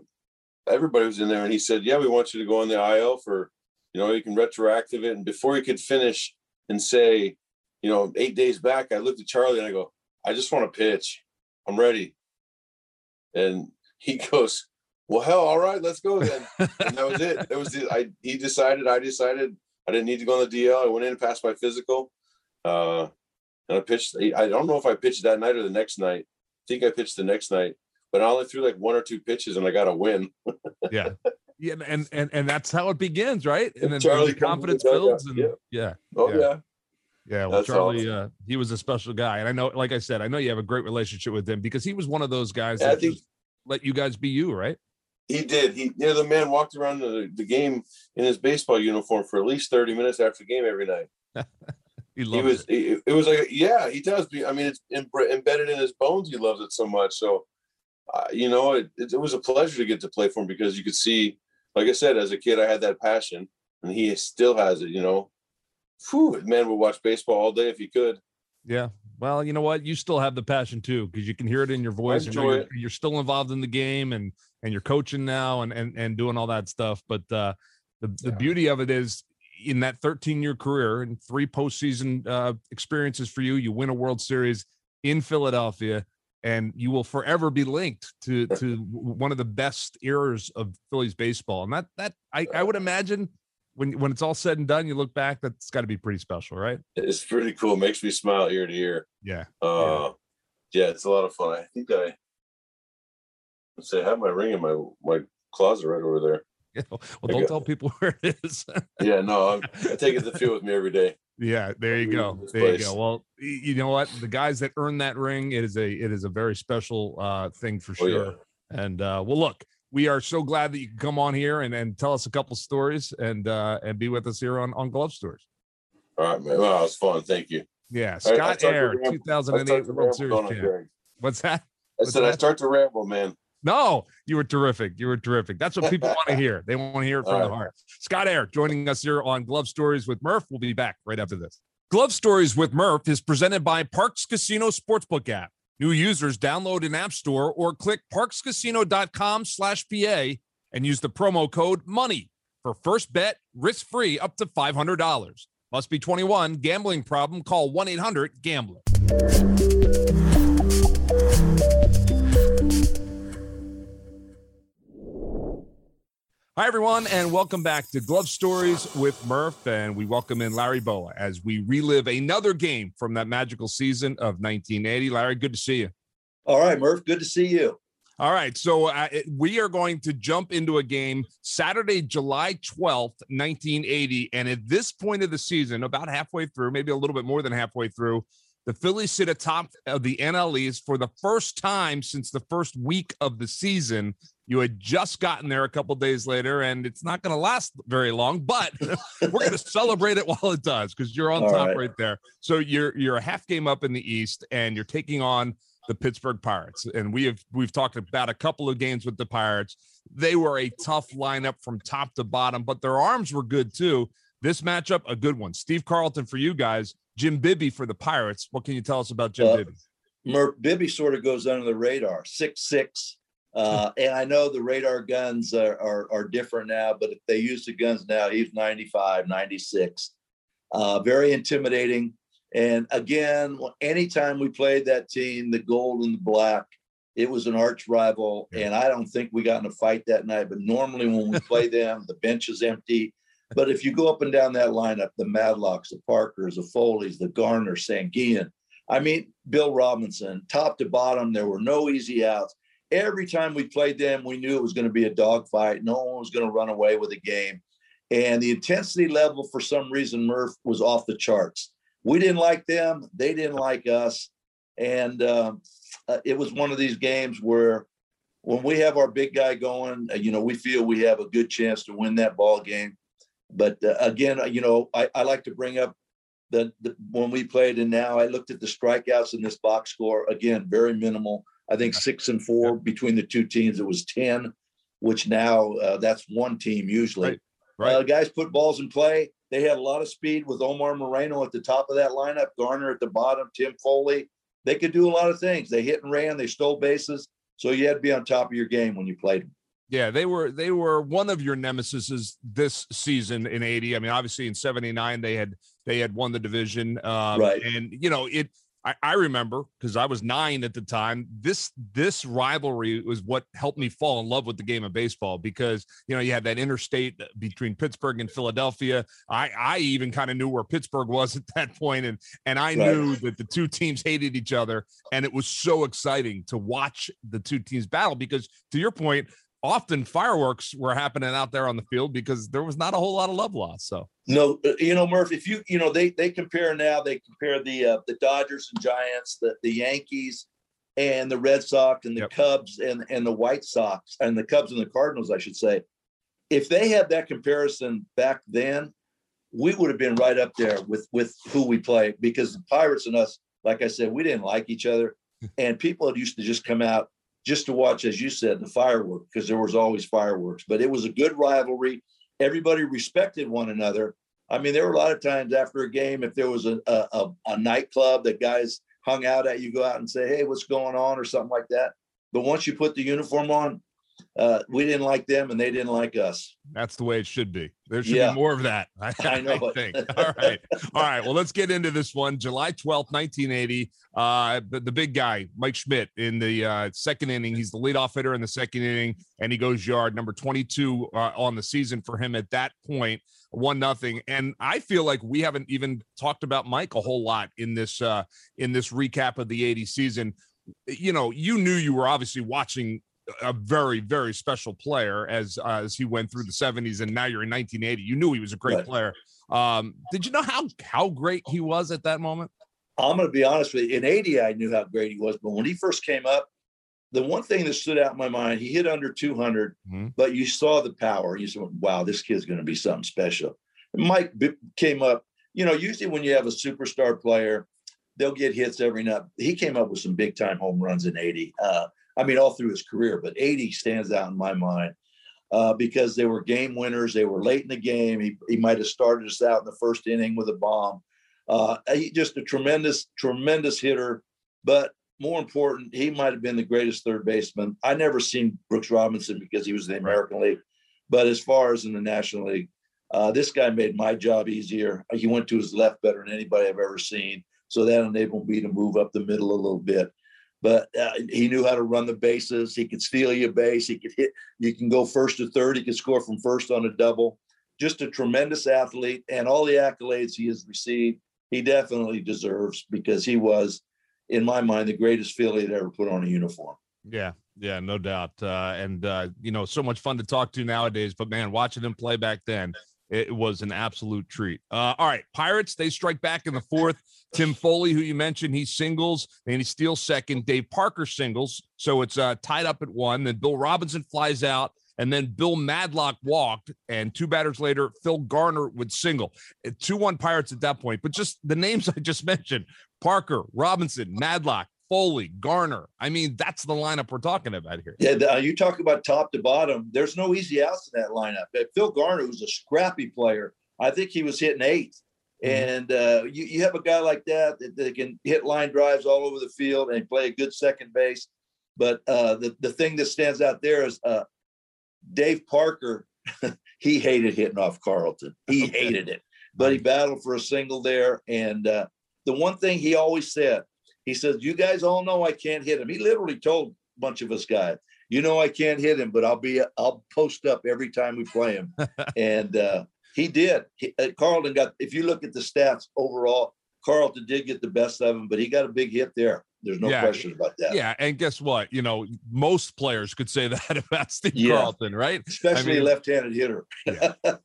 everybody was in there and he said, Yeah, we want you to go on the IL for, you know, you can retroactive it. And before he could finish and say, you know, eight days back, I looked at Charlie and I go, I just want to pitch. I'm ready. And he goes, Well, hell, all right, let's go then. and that was it. That was the I he decided, I decided I didn't need to go on the DL. I went in and passed my physical. Uh and I pitched I don't know if I pitched that night or the next night. I think I pitched the next night, but I only threw like one or two pitches and I got a win. yeah. Yeah, and and and that's how it begins, right? And then Charlie the confidence in the dugout, builds, and yeah. yeah, Oh Yeah. yeah. Yeah, well, That's Charlie, awesome. uh, he was a special guy, and I know, like I said, I know you have a great relationship with him because he was one of those guys Yeah, I that think- let you guys be you, right? He did. He yeah, the man walked around the, the game in his baseball uniform for at least 30 minutes after the game every night. He He loved was it. it, it was like yeah, he does be I mean it's em- embedded in his bones. He loves it so much. So uh, you know, it, it, it was a pleasure to get to play for him because you could see, like I said, as a kid, I had that passion, and he still has it. You know, Whew, man would watch baseball all day if he could. Yeah. Well, you know what? You still have the passion too, because you can hear it in your voice. You enjoy you're, it. you're still involved in the game, and and you're coaching now, and and and doing all that stuff. But uh, the the Yeah. beauty of it is, in that 13 year career and three postseason uh, experiences for you, you win a World Series in Philadelphia, and you will forever be linked to to one of the best eras of Phillies baseball. And that that I, I would imagine when when it's all said and done, you look back, that's got to be pretty special, right? It's pretty cool. Makes me smile ear to ear. Yeah. Uh, yeah, it's a lot of fun. I think I let's say I have my ring in my my closet right over there. Yeah. Well, I don't tell people where it is. Yeah, no, I'm, I take it to the field with me every day. Yeah, there you go. There you go. Well, you know what? The guys that earn that ring, it is a it is a very special uh thing for Oh, sure. yeah. And uh well, look, we are so glad that you can come on here and and tell us a couple stories and uh and be with us here on on Glove Stories. All right, man. Well, it was fun. Thank you. Yeah, I- I Scott start Eyre, ramble- 2008 World Series champ. What's that? I What's said I start to ramble, man. No, you were terrific. You were terrific. That's what people want to hear. They want to hear it from All the heart. Scott Eyre joining us here on Glove Stories with Murph. We'll be back right after this. Glove Stories with Murph is presented by Parx Casino Sportsbook app. New users download an app store or click parxcasino.com slash PA and use the promo code MONEY for first bet risk-free up to $500. Must be 21. Gambling problem? Call 1-800-GAMBLER. Hi, everyone, and welcome back to Glove Stories with Murph. And we welcome in Larry Bowa as we relive another game from that magical season of 1980. Larry, good to see you. All right, Murph. Good to see you. All right, so uh, it- we are going to jump into a game Saturday, July 12th, 1980. And at this point of the season, about halfway through, maybe a little bit more than halfway through, the Phillies sit atop of the NLEs for the first time since the first week of the season. You had just gotten there a couple days later, and it's not going to last very long, but we're going to celebrate it while it does because you're on All top right. right there. So you're you're a half game up in the East, and you're taking on the Pittsburgh Pirates. And we have we've talked about a couple of games with the Pirates. They were a tough lineup from top to bottom, but their arms were good too. This matchup, a good one. Steve Carlton for you guys, Jim Bibby for the Pirates. What can you tell us about Jim Uh, Bibby? Murph Bibby sort of goes under the radar, six six. Uh, and I know the radar guns are, are are different now, but if they use the guns now, he's 95, 96. Uh, very intimidating. And again, anytime we played that team, the gold and the black, it was an arch rival. Yeah. And I don't think we got in a fight that night. But normally when we play them, the bench is empty. But if you go up and down that lineup, the Madlocks, the Parkers, the Foleys, the Garner, Sanguillen, I mean, Bill Robinson, top to bottom, there were no easy outs. Every time we played them, we knew it was going to be a dogfight. No one was going to run away with the game. And the intensity level, for some reason, Murph was off the charts. We didn't like them. They didn't like us. And um, uh, it was one of these games where when we have our big guy going, uh, you know, we feel we have a good chance to win that ball game. But uh, again, uh, you know, I, I like to bring up the, the when we played, and now I looked at the strikeouts in this box score. Again, very minimal. I think six and four between the two teams. It was ten, which now uh, that's one team usually. Right, right. Uh, guys put balls in play. They had a lot of speed with Omar Moreno at the top of that lineup, Garner at the bottom, Tim Foley. They could do a lot of things. They hit and ran. They stole bases. So you had to be on top of your game when you played them. Yeah, they were they were one of your nemesises this season in 80. I mean, obviously in 79 they had they had won the division. Um Right. and you know, it I, I remember because I was nine at the time. This this rivalry was what helped me fall in love with the game of baseball because you know you had that interstate between Pittsburgh and Philadelphia. I I even kind of knew where Pittsburgh was at that point, and and I Right. knew that the two teams hated each other, and it was so exciting to watch the two teams battle because to your point. Often fireworks were happening out there on the field because there was not a whole lot of love lost. So No, uh, you know, Murph, if you, you know, they, they compare now, they compare the, uh, the Dodgers and Giants, the, the Yankees and the Red Sox and the Yep. Cubs and, and the White Sox and the Cubs and the Cardinals, I should say. If they had that comparison back then, we would have been right up there with, with who we play because the Pirates and us, like I said, we didn't like each other. And people had used to just come out just to watch, as you said, the fireworks, because there was always fireworks, but it was a good rivalry. Everybody respected one another. I mean, there were a lot of times after a game, if there was a, a, a, nightclub that guys hung out at, you go out and say, Hey, what's going on? or something like that. But once you put the uniform on, uh, we didn't like them and they didn't like us. That's the way it should be. There should Yeah. be more of that. I, I know it. think. All right. All right. Well, let's get into this one. July 12th, 1980. Uh, the, the big guy, Mike Schmidt, in the uh, second inning. He's the leadoff hitter in the second inning, and he goes yard number 22 uh, on the season for him at that point, one nothing. And I feel like we haven't even talked about Mike a whole lot in this uh, in this recap of the 80 season. You know, you knew you were obviously watching a very very special player as uh, as he went through the 70s and now you're in 1980 you knew he was a great Right. player um did you know how how great he was at that moment I'm going to be honest with you. In 80, I knew how great he was, but when he first came up, the one thing that stood out in my mind, he hit under 200, Mhm. but you saw the power. You said, wow, this kid's going to be something special. And Mike b- came up, you know, usually when you have a superstar player, they'll get hits every night. He came up with some big time home runs in 80. Uh, I mean, all through his career, but 80 stands out in my mind uh, because they were game winners. They were late in the game. He, he might have started us out in the first inning with a bomb. Uh, he just a tremendous, tremendous hitter. But more important, he might have been the greatest third baseman. I never seen Brooks Robinson because he was in the American League. But as far as in the National League, uh, this guy made my job easier. He went to his left better than anybody I've ever seen. So that enabled me to move up the middle a little bit. But uh, he knew how to run the bases. He could steal your base. He could hit. You can go first to third. He could score from first on a double. Just a tremendous athlete, and all the accolades he has received, he definitely deserves because he was, in my mind, the greatest Philly that ever put on a uniform. yeah yeah no doubt uh and uh you know so much fun to talk to nowadays but man watching him play back then it was an absolute treat. Uh all right pirates they strike back in the fourth. Tim foley who you mentioned he singles and he steals second. Dave parker singles so it's uh tied up at one. Then bill robinson flies out and then Bill Madlock walked, and two batters later, Phil Garner would single. 2 1 Pirates at that point. But just the names I just mentioned Parker, Robinson, Madlock, Foley, Garner. I mean, that's the lineup we're talking about here. Yeah, uh, you talk about top to bottom. There's no easy outs in that lineup. Uh, Phil Garner was a scrappy player. I think he was hitting 8 Mhm. And uh, you, you have a guy like that, that that can hit line drives all over the field and play a good second base. But uh, the the thing that stands out there is uh, Dave Parker. he hated hitting off Carlton. He Okay. hated it, but he battled for a single there. And uh, the one thing he always said, he says, "You guys all know I can't hit him." He literally told a bunch of us guys, "You know I can't hit him, but I'll be I'll post up every time we play him." and uh, he did. He, uh, Carlton got. If you look at the stats overall, Carlton did get the best of him, but he got a big hit there. There's no Yeah. question about that. Yeah, and guess what? You know, most players could say that about Steve Yeah. Carlton, right? Especially mean- a left-handed hitter.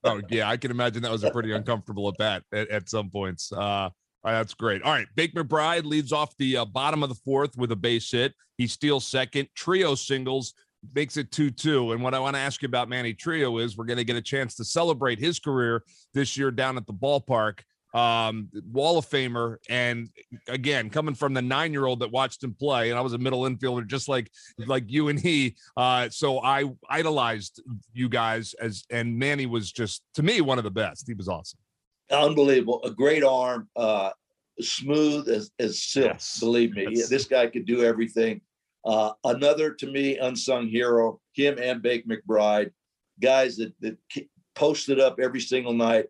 Oh, yeah, I can imagine that was a pretty uncomfortable at bat at, at some points. Uh, that's great. All right, Bake McBride leads off the uh, bottom of the fourth with a base hit. He steals second. Trillo singles makes it 2-2. And what I want to ask you about Manny Trillo is we're going to get a chance to celebrate his career this year down at the ballpark. Um, Wall of Famer, and again, coming from the nine-year-old that watched him play, and I was a middle infielder just like like you and he. Uh, so I idolized you guys as, and Manny was just to me one of the best. He was awesome. Unbelievable. A great arm, uh, smooth as, as silk. Yes. Believe me, this guy could do everything. Uh, another to me unsung hero, him and Bake McBride, guys that that posted up every single night.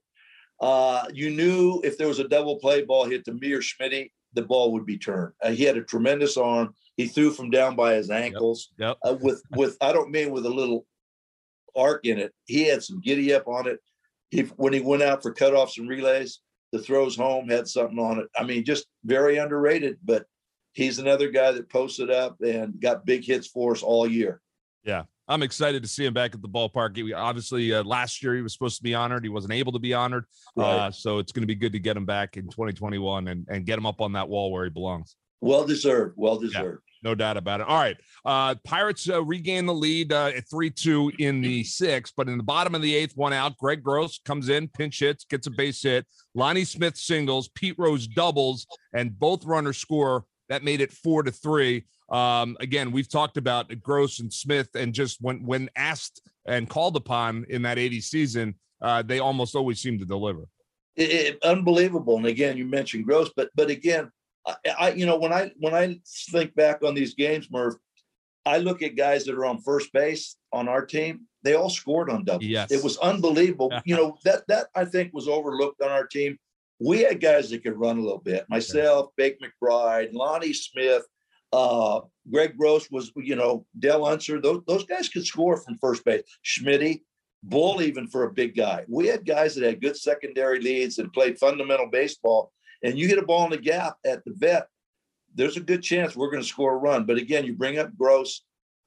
Uh, you knew if there was a double play ball hit to me or Schmitty, the ball would be turned. Uh, he had a tremendous arm. He threw from down by his ankles. Yep. Uh, with with I don't mean with a little arc in it. He had some giddy up on it. He when he went out for cutoffs and relays, the throws home had something on it. I mean, just very underrated. But he's another guy that posted up and got big hits for us all year. Yeah, I'm excited to see him back at the ballpark. He, obviously, uh, last year he was supposed to be honored. He wasn't able to be honored. Right. Uh, so it's going to be good to get him back in 2021 and, and get him up on that wall where he belongs. Well deserved. Well deserved. No doubt about it. All right. Uh, Pirates uh, regain the lead uh, at 3 2 in the sixth, but in the bottom of the eighth, one out. Greg Gross comes in, pinch hits, gets a base hit. Lonnie Smith singles, Pete Rose doubles, and both runners score. That made it four to three. Um, again, we've talked about Gross and Smith, and just when when asked and called upon in that 80 season, uh, they almost always seem to deliver. It, it- unbelievable. And again, you mentioned Gross, but but again, I, I you know when I when I think back on these games, Murph, I look at guys that are on first base on our team. They all scored on doubles. Yes. It was unbelievable. you know that that I think was overlooked on our team. We had guys that could run a little bit. Myself, Bake McBride, Lonnie Smith, uh, Greg Gross was, you know, Del Unser. Those those guys could score from first base. Schmitty, Bull, even for a big guy. We had guys that had good secondary leads and played fundamental baseball. And you hit a ball in the gap at the vet, there's a good chance we're going to score a run. But again, you bring up Gross.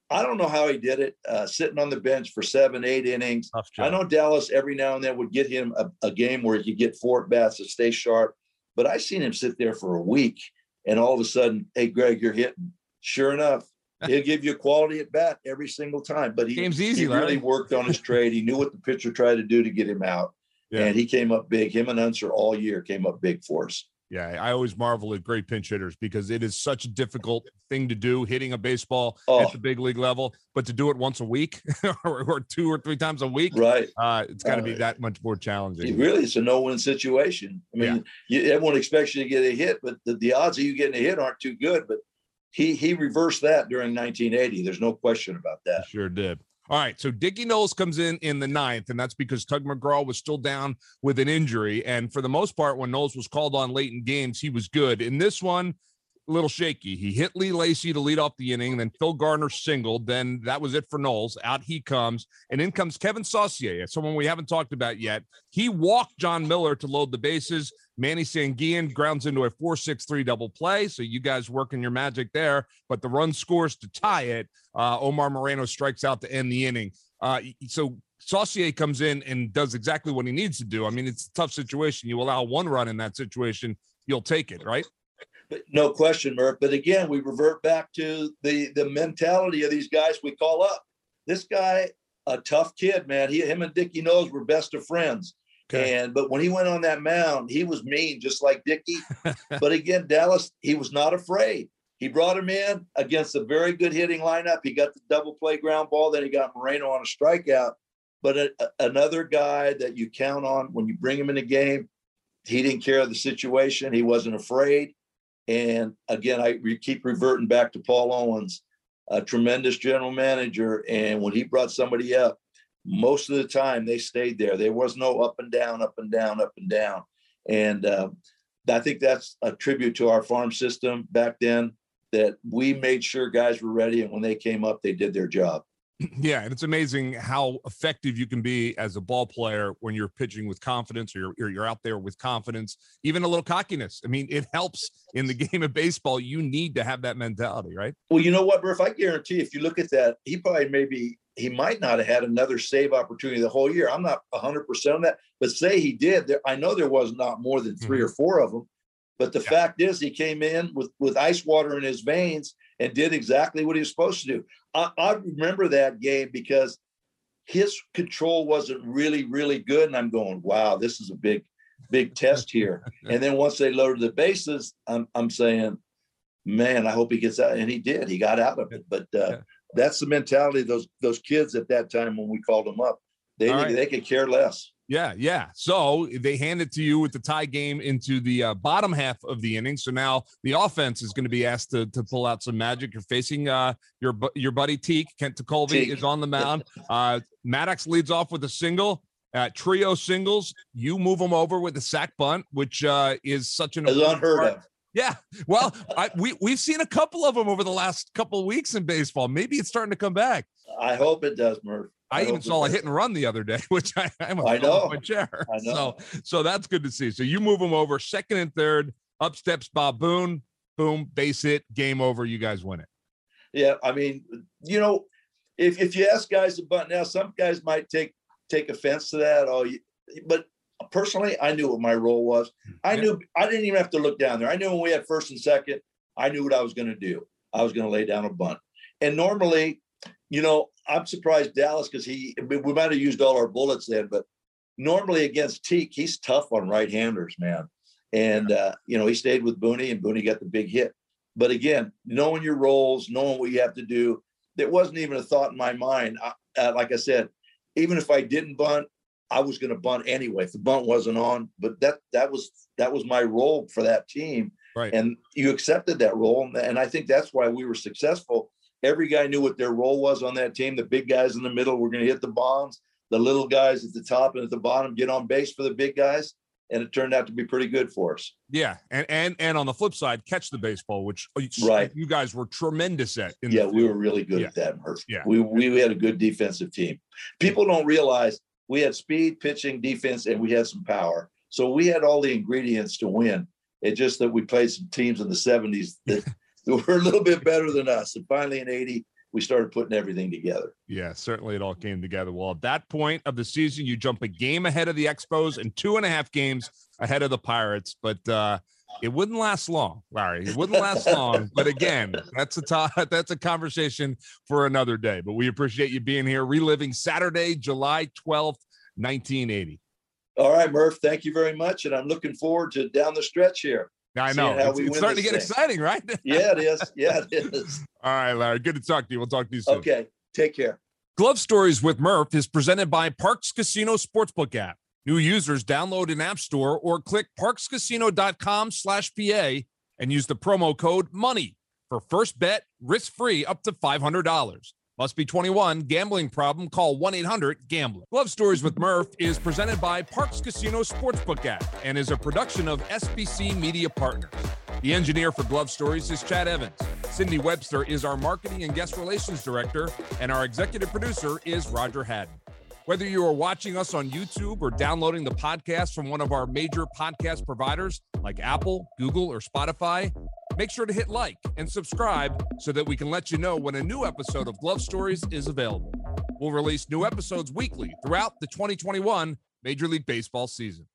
I don't know how he did it, uh, sitting on the bench for seven, eight innings. I know Dallas every now and then would get him a, a game where he could get four at bats to stay sharp, but I seen him sit there for a week, and all of a sudden, hey Greg, you're hitting. Sure enough, he'll give you a quality at bat every single time. But he, Game's easy, he Larry. really worked on his trade. He knew what the pitcher tried to do to get him out, Yeah. and he came up big. Him and Unser all year came up big for us. Yeah, I always marvel at great pinch hitters because it is such a difficult thing to do, hitting a baseball Oh. at the big league level. But to do it once a week or, or two or three times a week, Right. uh, it's got to be Uh, that much more It challenging. really, it's a no-win situation. I mean, you, everyone expects you to get a hit, but the, the odds of you getting a hit aren't too good. But he he reversed that during 1980. There's no question about that. Sure did. All right, so Dickie Noles comes in in the ninth, and that's because Tug McGraw was still down with an injury. And for the most part, when Noles was called on late in games, he was good. In this one, a little shaky. He hit Lee Lacy to lead off the inning, and then Phil Garner singled. Then that was it for Noles. Out he comes, and in comes Kevin Saucier, someone we haven't talked about yet. He walked John Milner to load the bases. Manny Sanguillen grounds into a 4-6-3 double play. So you guys working your magic there, but the run scores to tie it. Uh, Omar Moreno strikes out to end the inning. Uh, so Saucier comes in and does exactly what he needs to do. I mean, it's a tough situation. You allow one run in that situation, you'll take it, right? No question, Murph. But again, we revert back to the the mentality of these guys we call up. This guy, a tough kid, man. He, him and Dickie Noles we're best of friends. And but when he went on that mound, he was mean, just like Dickie. but again, Dallas, he was not afraid. He brought him in against a very good hitting lineup. He got the double play ground ball. Then he got Moreno on a strikeout. But a, a- another guy that you count on when you bring him in the game, he didn't care of the situation. He wasn't afraid. And again, I re- keep reverting back to Paul Owens, a tremendous general manager. And when he brought somebody up, most of the time they stayed there. There was no up and down, up and down, up and down. And uh, I think that's a tribute to our farm system back then that we made sure guys were ready. And when they came up, they did their job. Yeah, and it's amazing how effective you can be as a ball player when you're pitching with confidence or you're, you're, you're out there with confidence, even a little cockiness. I mean, it helps in the game of baseball. You need to have that mentality, right? Well, you know what, Murph? I guarantee if you look at that, he probably maybe he might not have had another save opportunity the whole year. I'm not 100% on that, but say he did. There, I know there was not more than 3 or four of them. But the fact is, he came in with, with ice water in his veins and did exactly what he was supposed to do. I, I remember that game because his control wasn't really, really good. And I'm going, wow, this is a big, big test here. and then once they loaded the bases, I'm, I'm saying, man, I hope he gets out. And he did. He got out of it. But uh, Yeah. That's the mentality of those those kids at that time when we called them up. They right. they could care less. Yeah, yeah. So they hand it to you with the tie game into the uh, bottom half of the inning. So now the offense is going to be asked to, to pull out some magic. You're facing uh, your your buddy Teak. Kent Tekulve is on the mound. Uh, Maddox leads off with a single. Uh, Trillo singles. You move them over with a sack bunt, which uh, is such an unheard part- of. Yeah. Well, I, we we've seen a couple of them over the last couple of weeks in baseball. Maybe it's starting to come back. I hope it does, Murph. I, even saw a hit and run the other day, which I, I'm I know. my chair. I know. So so that's good to see. So you move them over second and third. Up steps Bob Boone. Boom, base hit, game over. You guys win it. Yeah, I mean, you know, if if you ask guys to bunt now, some guys might take take offense to that. Oh, you, but personally, I knew what my role was. I knew I didn't even have to look down there. I knew when we had first and second, I knew what I was going to do. I was going to lay down a bunt. And normally, you know, I'm surprised Dallas because he we we might have used all our bullets then, but normally against Teak, he's tough on right-handers, man. And uh, you know, he stayed with Booney, and Booney got the big hit. But again, knowing your roles, knowing what you have to do, there wasn't even a thought in my mind. I, uh, like I said, even if I didn't bunt, I was going to bunt anyway. If the bunt wasn't on, but that that was that was my role for that team, Right. and you accepted that role, and- I think that's why we were successful. Every guy knew what their role was on that team. The big guys in the middle were going to hit the bombs. The little guys at the top and at the bottom get on base for the big guys, and it turned out to be pretty good for us. Yeah, and and and on the flip side, catch the baseball, which uh, you- Right. you guys were tremendous at. In the Yeah, we were really good Yeah. at that, Murph. Yeah. We, we had a good defensive team. People don't realize we had speed, pitching, defense, and we had some power. So we had all the ingredients to win. It's just that we played some teams in the 70s that were a little bit better than us. And finally in 80, we started putting everything together. Yeah, certainly it all came together. Well, at that point of the season, you jump a game ahead of the Expos and two and a half games ahead of the Pirates, but uh, it wouldn't last long, Larry. It wouldn't last long. But again, that's a to- that's a conversation for another day. But we appreciate you being here, reliving Saturday, July twelfth, nineteen eighty. All right, Murph, thank you very much. And I'm looking forward to down the stretch here. I know it's, it's starting to get thing. exciting, right? Yeah, it is. Yeah, it is. all right, Larry. Good to talk to you. We'll talk to you soon. Okay, take care. Glove Stories with Murph is presented by Parx Casino Sportsbook app. New users download an app store or click parxcasino.com slash PA and use the promo code MONEY for first bet risk-free up to $500. Must be 21. Gambling problem? Call 1-800-GAMBLER. Glove Stories with Murph is presented by Parx Casino Sportsbook app and is a production of SBC Media Partners. The engineer for Glove Stories is Chad Evans. Cindy Webster is our marketing and guest relations director, and our executive producer is Roger Haddon. Whether you are watching us on YouTube or downloading the podcast from one of our major podcast providers like Apple, Google, or Spotify, make sure to hit like and subscribe so that we can let you know when a new episode of Glove Stories is available. We'll release new episodes weekly throughout the 2021 Major League Baseball season.